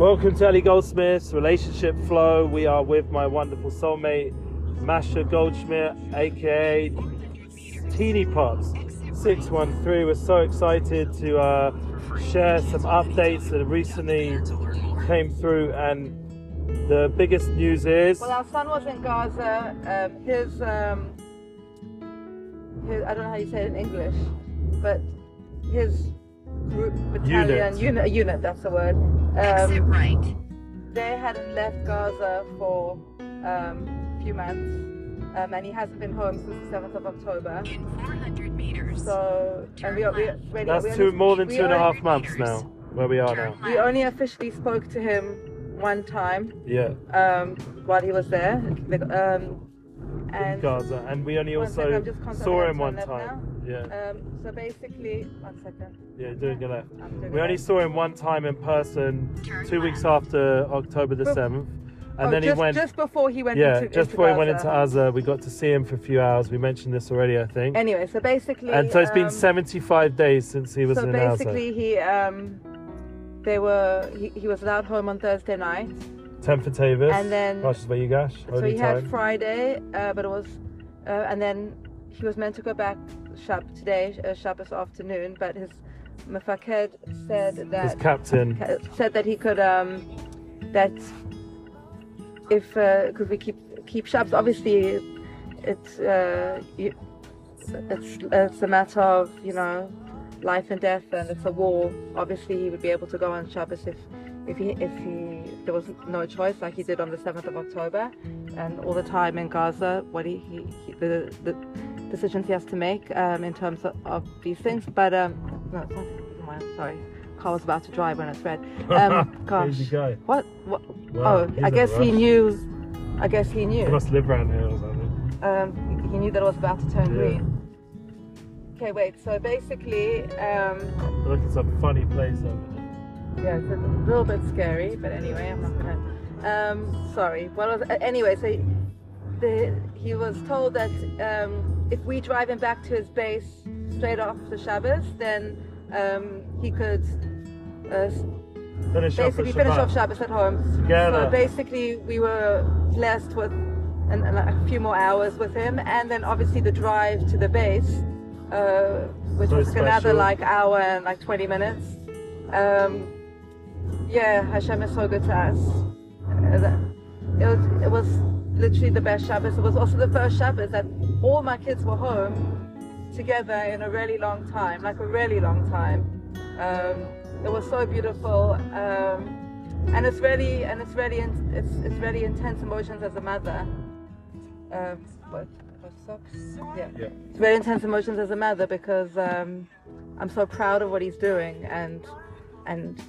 Welcome to Eli Goldsmith's Relationship Flow. We are with my wonderful soulmate, Masha Goldsmith, aka Tinipops 613. We're so excited to uh, share some updates that recently came through, and the biggest news is Well, our son was in Gaza. Um, his, um, his, I don't know how you say it in English, but his group battalion Unit. unit, unit that's the word. Exit Um, right. they hadn't left Gaza for um, a few months, um, and he hasn't been home since the 7th of October. In 400 meters. So, and we, we, we, that's we two only- more than we two and a half months now, where we are now. We only officially spoke to him one time Yeah, um, while he was there, um, in Gaza, and we only also second, I'm just contacting saw him one Lev time. Yeah, um, so basically, one second. yeah, doing it left. Doing We it. only saw him one time in person, two weeks after October the seventh, and Oh, then just, he went. just before he went yeah, into just into before he went Gaza. into Gaza, we got to see him for a few hours. We mentioned this already, I think. Anyway, so basically, and so it's been um, 75 days since he was So in Gaza. So basically, he um, they were he, he was allowed home on Thursday night, 10 for Tavis. and then Russia's where you gash. so he time. had Friday, uh, but it was, uh, and then he was meant to go back shop today, uh, Shabbos afternoon, but his mafaked said that. His captain. said that he could um that if because we keep keep Shabbos, obviously it's uh you, it's it's a matter of you know life and death and it's a war. Obviously, he would be able to go on Shabbos if if he if he there was no choice like he did on the seventh of October, and all the time in Gaza, what he, he, he the the decisions he has to make um, in terms of, of these things. But um no, it's not. Sorry. Car was about to drive when it's red. Um, gosh, what? what? Wow, oh, I guess he knew. I guess he knew. He must live around here or something. Um, he knew that it was about to turn Yeah. green. Okay, wait. So basically, um, Look, it's a funny place over there. Yeah, it's a little bit scary, but anyway, I'm not gonna. Um, sorry. Was? uh, Anyway, so he, the, he was told that um, if we drive him back to his base straight off the Shabbos, then um, he could uh, Finish off basically with finish off Shabbos at home. Together. So basically, we were blessed with an, an- a few more hours with him, and then obviously the drive to the base, uh, which So was like another like hour and like 20 minutes. Um, yeah, Hashem is so good to us. Uh, It was, it was literally the best Shabbos. It was also the first Shabbos that all my kids were home together in a really long time, like a really long time. Um, it was so beautiful, um, and it's really and it's really in, it's it's really intense emotions as a mother. Um, what, what? Yeah. Yeah. It's very intense emotions as a mother because um, I'm so proud of what he's doing and and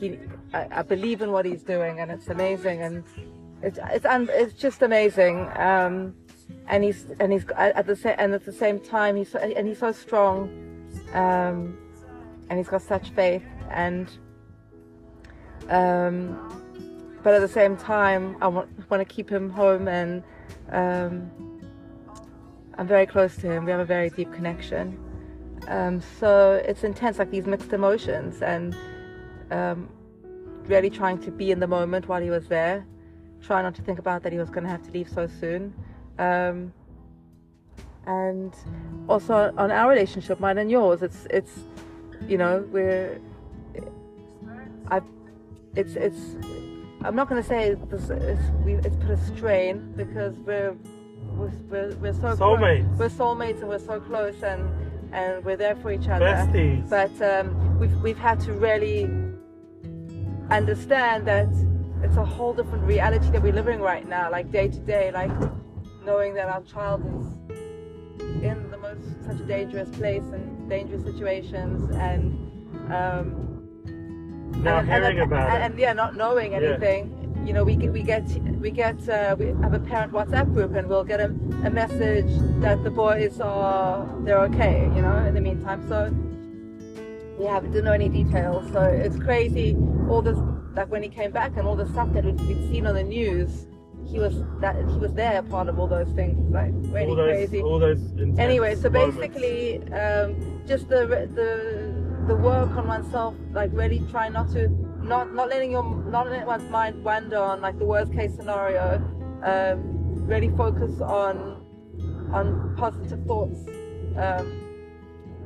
he I, I believe in what he's doing and it's amazing and it's it's it's just amazing. Um, and he's and he's at the same and at the same time he's so, and he's so strong, um, and he's got such faith and um, but at the same time I want want to keep him home and um, I'm very close to him. We have a very deep connection. Um, so it's intense, like these mixed emotions, and um, really trying to be in the moment while he was there. Try not to think about that he was going to have to leave so soon. Um, and also on our relationship, mine and yours, it's it's you know we're I it's it's I'm not going to say this, it's, we, it's put a strain because we're we're, we're, so close. Soulmates. We're soulmates and we're so close and and we're there for each other. Besties. But um, we've we've had to really understand that it's a whole different reality that we're living right now, like day to day, like knowing that our child is in the most such a dangerous place and dangerous situations and um, Now and, hearing and, about and, it. and yeah, not knowing anything. You know, we get we get we get uh, we have a parent WhatsApp group, and we'll get a, a message that the boys are they're okay. You know, in the meantime, so we haven't didn't know any details. So it's crazy. All this like when he came back and all the stuff that we'd we'd seen on the news, he was that he was there, part of all those things. Like really all those, crazy all those anyway so basically um, just the the the work on oneself like really trying not to not not letting your not letting one's mind wander on like the worst case scenario. Um, really focus on on positive thoughts. Um,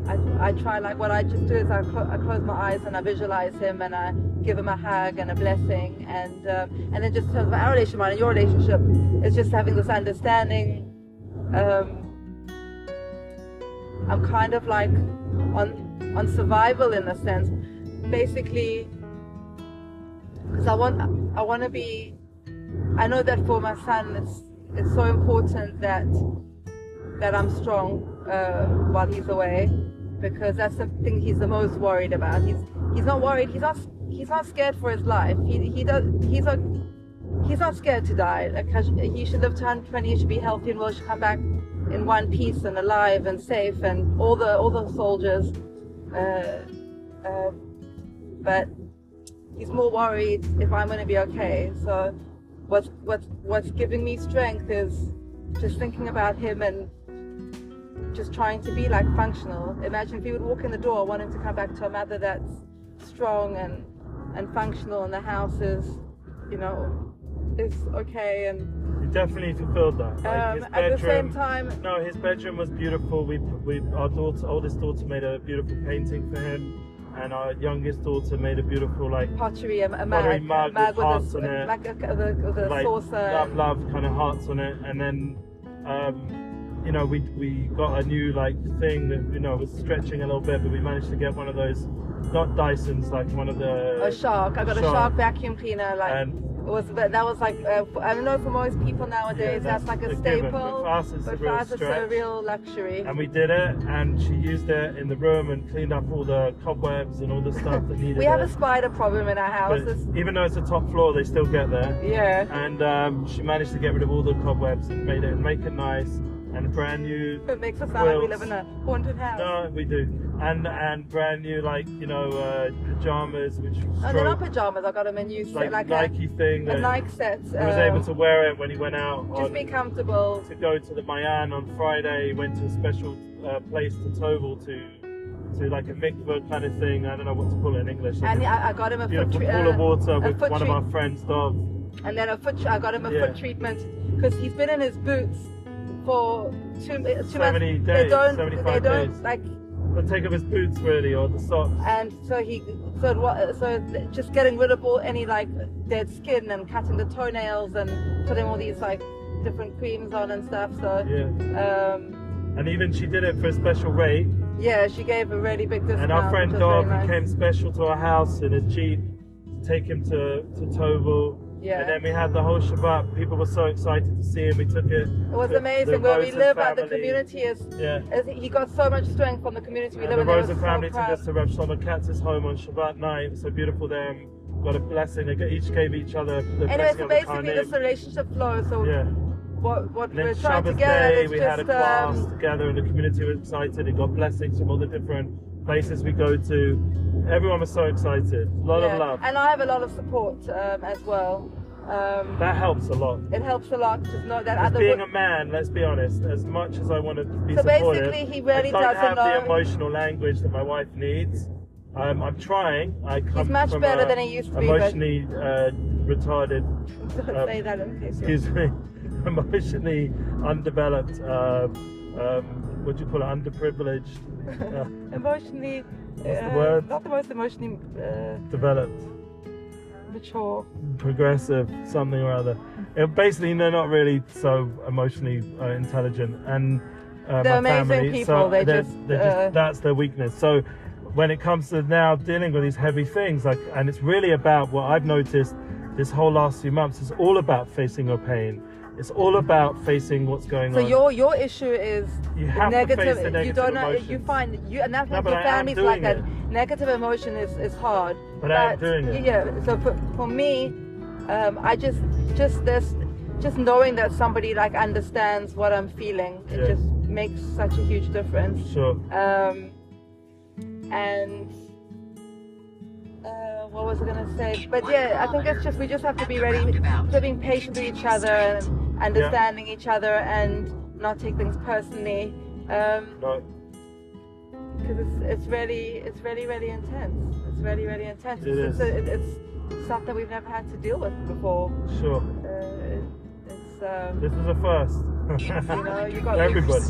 I, I try like what I just do is I, clo- I close my eyes and I visualize him and I give him a hug and a blessing and um, and then just in terms of our relationship and your relationship, it's just having this understanding. Um, I'm kind of like on on survival in a sense, basically, because I want I want to be. I know that for my son, it's it's so important that that I'm strong uh, while he's away, because that's the thing he's the most worried about. He's he's not worried. He's not he's not scared for his life. He he does he's a he's not scared to die. Like he should live to 120. He should be healthy and well. He should come back in one piece and alive and safe. And all the all the soldiers. Uh, uh, but he's more worried if I'm going to be okay. So what's what's what's giving me strength is just thinking about him and just trying to be like functional. Imagine if he would walk in the door wanting to come back to a mother that's strong and and functional and the house is, you know, is okay and He definitely fulfilled that. Like um, his at the same time No, his bedroom was beautiful. We, we, our daughter, oldest daughter, made a beautiful painting for him, and our youngest daughter made a beautiful like, pottery, a, a Pottery mug, mug a with hearts a, on it. like a, with a like saucer. love, love kind of hearts on it, and then, um, you know, we we got a new like thing that you know was stretching a little bit, but we managed to get one of those, not Dysons, like one of the a shark. I got a Shark. shark vacuum cleaner. Like And- it was, but that was like uh, I don't know for most people nowadays Yeah, that's, that's like a a staple. but for us it's a but for real us it's a real luxury. and we did it, and she used it in the room and cleaned up all the cobwebs and all the stuff that needed. we have it. a spider problem in our house. Even though it's a top floor, they still get there. yeah, And um, she managed to get rid of all the cobwebs and made it and make it nice and brand new. it makes us sound like we live in a haunted house. No, we do. And and brand new like you know uh, pajamas, which Oh, they're not pajamas. I got him a new like, like, Nike thing a, a that Nike set. he was uh, able to wear it when he went out just on, be comfortable. to go to the Mayan on Friday. He went to a special uh, place to Toval to to like a mikveh kind of thing. I don't know what to call it in English. Like And a I, I got him a foot tre- pool of uh, water with one of our friends' dogs. and then a foot. I got him a Yeah. foot treatment because he's been in his boots for two, two So months. many they days, don't. 75 they don't days. like. But take off his boots really or the socks. And so he, so wa- so just getting rid of all any like dead skin and cutting the toenails and putting all these like different creams on and stuff. So Yeah. um, And even she did it for a special rate. yeah, she gave a really big discount. And our friend Dog he nice. came special to our house in his Jeep to take him to, to Toval. Yeah. And then we had the whole Shabbat. People were so excited to see him. We took it. It was to amazing where we live at. The community is, Yeah. is. He got so much strength from the community we And live the in. Were Rosen so family took proud. us to Rav Shlomo Katz's home on Shabbat night. It was so beautiful there. Got a blessing. They each gave each other the Anyway, blessing so the basically this relationship flows. So Yeah. what what And we're trying to Shabbos get at Day, is we had a just class um, together, and the community was excited. It got blessings from all the different places we go to. Everyone was so excited. A lot yeah. of love. and I have a lot of support um, as well. Um, that helps a lot. it helps a lot to know that other being a man, let's be honest, as much as I want to be So supportive, basically, he really I don't doesn't have the emotional language that my wife needs. Um, I'm trying. I come He's much from better than he used to be, but- Emotionally uh, retarded. don't um, say that in Excuse me. Emotionally undeveloped. Uh, um, what do you call it? Underprivileged. Emotionally, uh, not the most emotionally uh, developed. mature. progressive something or other. It, basically, they're not really so emotionally uh, intelligent, and uh, They're amazing family, people, So they they're- just, they're just uh, that's their weakness. So when it comes to now dealing with these heavy things, like, and it's really about what I've noticed this whole last few months. It's all about facing your pain. It's all about facing what's going So on. So your your issue is You have to negative. the you don't know. You find you, and that's No, like your family's like that. Negative emotion is is hard. But I am doing it. Yeah. So for, for me, um, I just just this just knowing that somebody like understands what I'm feeling. It Yeah. just makes such a huge difference. sure. Um, and uh, what was I gonna say? But yeah, I think it's just we just have to be ready to being patient with each other and understanding each other and not take things personally. Um, No, because it's it's really it's really really intense. It's really really intense. It it's, is. It's, it's stuff that we've never had to deal with before. Sure. Uh, it, it's um, This is a first. you know you got Everybody.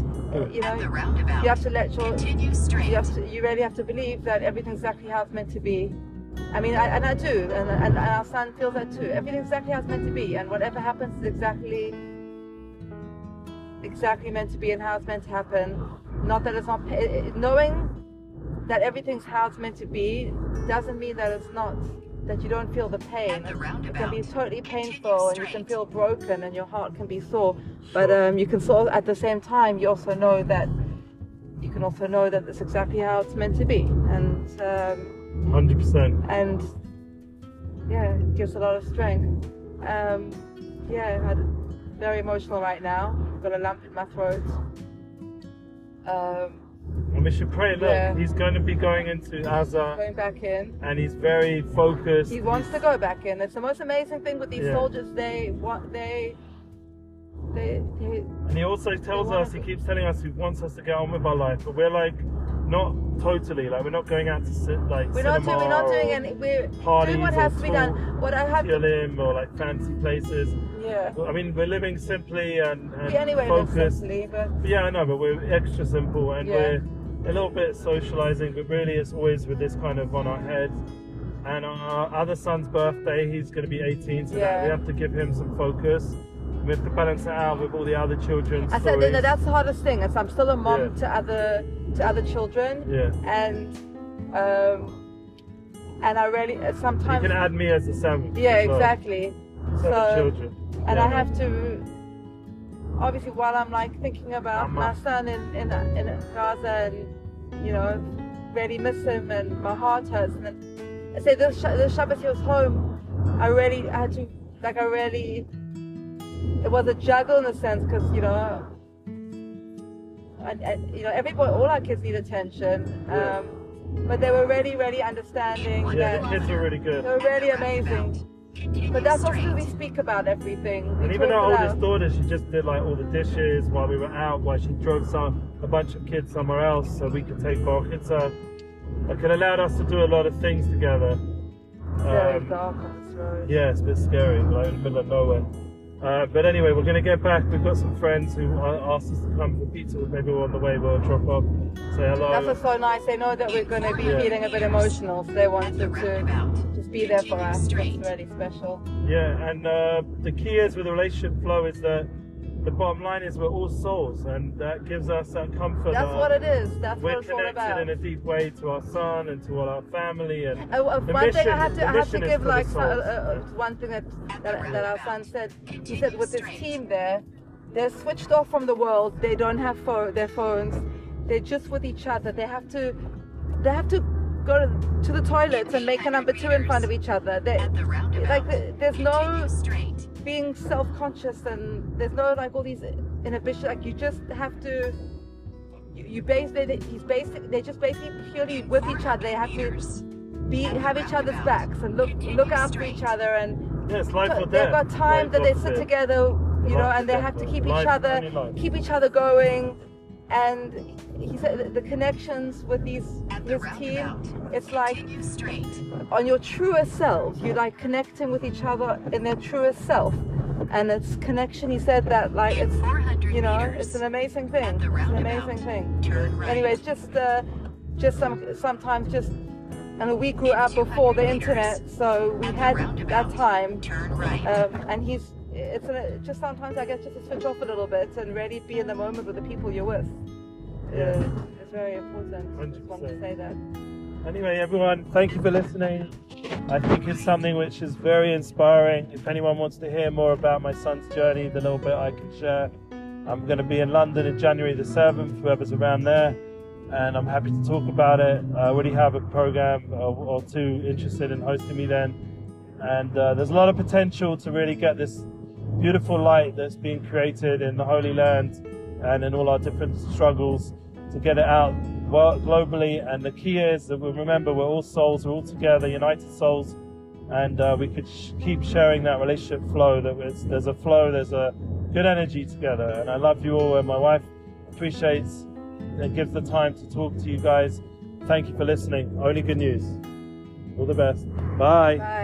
you At the know roundabout, you have to let your continue straight. you have to you really have to believe that everything's exactly how it's meant to be. I mean, I, and I do, and, and, our son feels that too. Everything's exactly how it's meant to be, and whatever happens is exactly exactly meant to be and how it's meant to happen. Not that it's not pa- it- it- knowing that everything's how it's meant to be doesn't mean that it's not that you don't feel the pain. The It can be totally painful, and you can feel broken, and your heart can be sore. But um, you can sort of, at the same time, you also know that you can also know that it's exactly how it's meant to be, and um, 100%. and yeah, it gives a lot of strength. Um, yeah, I'm very emotional right now. I've got a lump in my throat. Um, And we should pray. Look, Yeah. he's going to be going into Aza going back in. and he's very focused. He wants to go back in. It's the most amazing thing with these Yeah. soldiers. They want they they, they And he also tells us, he keeps telling us he wants us to get on with our life, but we're like, not totally. Like, we're not going out to sit, like, we're not doing we're not doing any we're parties doing what has to be done. What I have to or like fancy places. yeah. I mean, we're living simply and, and We anyway focused. simply, but But yeah, I know, but we're extra simple and Yeah. we're a little bit socializing, but really it's always with this kind of on our head. And on our other son's birthday, he's going to be 18, so Yeah. we have to give him some focus. We have to balance it out with all the other children. I said stories. that that's the hardest thing. Is I'm still a mom Yeah. to other to other children, Yeah. and um, and I really uh, You sometimes can add me as a sandwich. yeah as well. exactly. So, So children. and Yeah, I have to obviously while I'm like thinking about my son in in in Gaza and you know really miss him and my heart hurts and then I say this Sh- this Shabbos he was home. I really I had to like I really it was a juggle in a sense because you know and, and, you know everybody all our kids need attention um, but they were really really understanding Yeah, the kids are really good. they were really amazing but that's also we speak about everything we And even our oldest daughter, she just did like all the dishes while we were out, while she drove some a bunch of kids somewhere else so we could take off. It's uh, like it allowed us to do a lot of things together. Um, dark on this road Yeah, it's a bit scary, like in the middle of nowhere. Uh, but anyway, we're going to get back. We've got some friends who asked us to come for pizza. Maybe we're on the way. We'll drop off, say hello. That's so nice. They know that we're going to be Yeah. feeling a bit emotional, so they wanted The to just be there for us. It's really special. Yeah, and uh, the key is with the relationship flow is that the bottom line is we're all souls, and that gives us that comfort. That's that what it is. That's We're what it's all connected about. in a deep way to our son and to all our family, and Uh, uh, The one thing I have to, I have to give like so- uh, uh, one thing that, that that our son said. He said with this team there, they're switched off from the world. They don't have pho- their phones. They're just with each other. They have to they have to go to, to the toilets and make a number two in front of each other. They, the like the- there's no continue straight. Being self-conscious and there's no like all these inhibitions like you just have to you, you base they, they- he's basic they're just basically purely with each other. They have to be have each other's backs and look look after each other and yeah, it's life or they've got time Like that they sit said. together you know and they have to keep life, each other keep each other going and he said the connections with these his team it's like on your truest self You like connecting with each other in their truest self. And it's connection, he said that like it's 400 you know, it's an amazing thing. It's an amazing thing. right. Anyway, it's just uh just some sometimes just and we grew up before the internet, so we had that time. Turn right. Um, and he's it's a, just sometimes I guess just to switch off a little bit and really be in the moment with the people you're with. Yeah. Uh, it's very important. I just wanted to say that. Anyway, everyone, thank you for listening. I think it's something which is very inspiring. If anyone wants to hear more about my son's journey, the little bit I can share, I'm going to be in London in January the 7th, whoever's around there, and I'm happy to talk about it. I already have a program or, or two interested in hosting me then, and uh, there's a lot of potential to really get this beautiful light that's being created in the Holy Land and in all our different struggles to get it out globally. And the key is that we remember we're all souls, we're all together, united souls, and uh, we could sh- keep sharing that relationship flow. That there's a flow, there's a good energy together. And I love you all, and my wife appreciates and gives the time to talk to you guys. Thank you for listening. Only good news. All the best. Bye. Bye.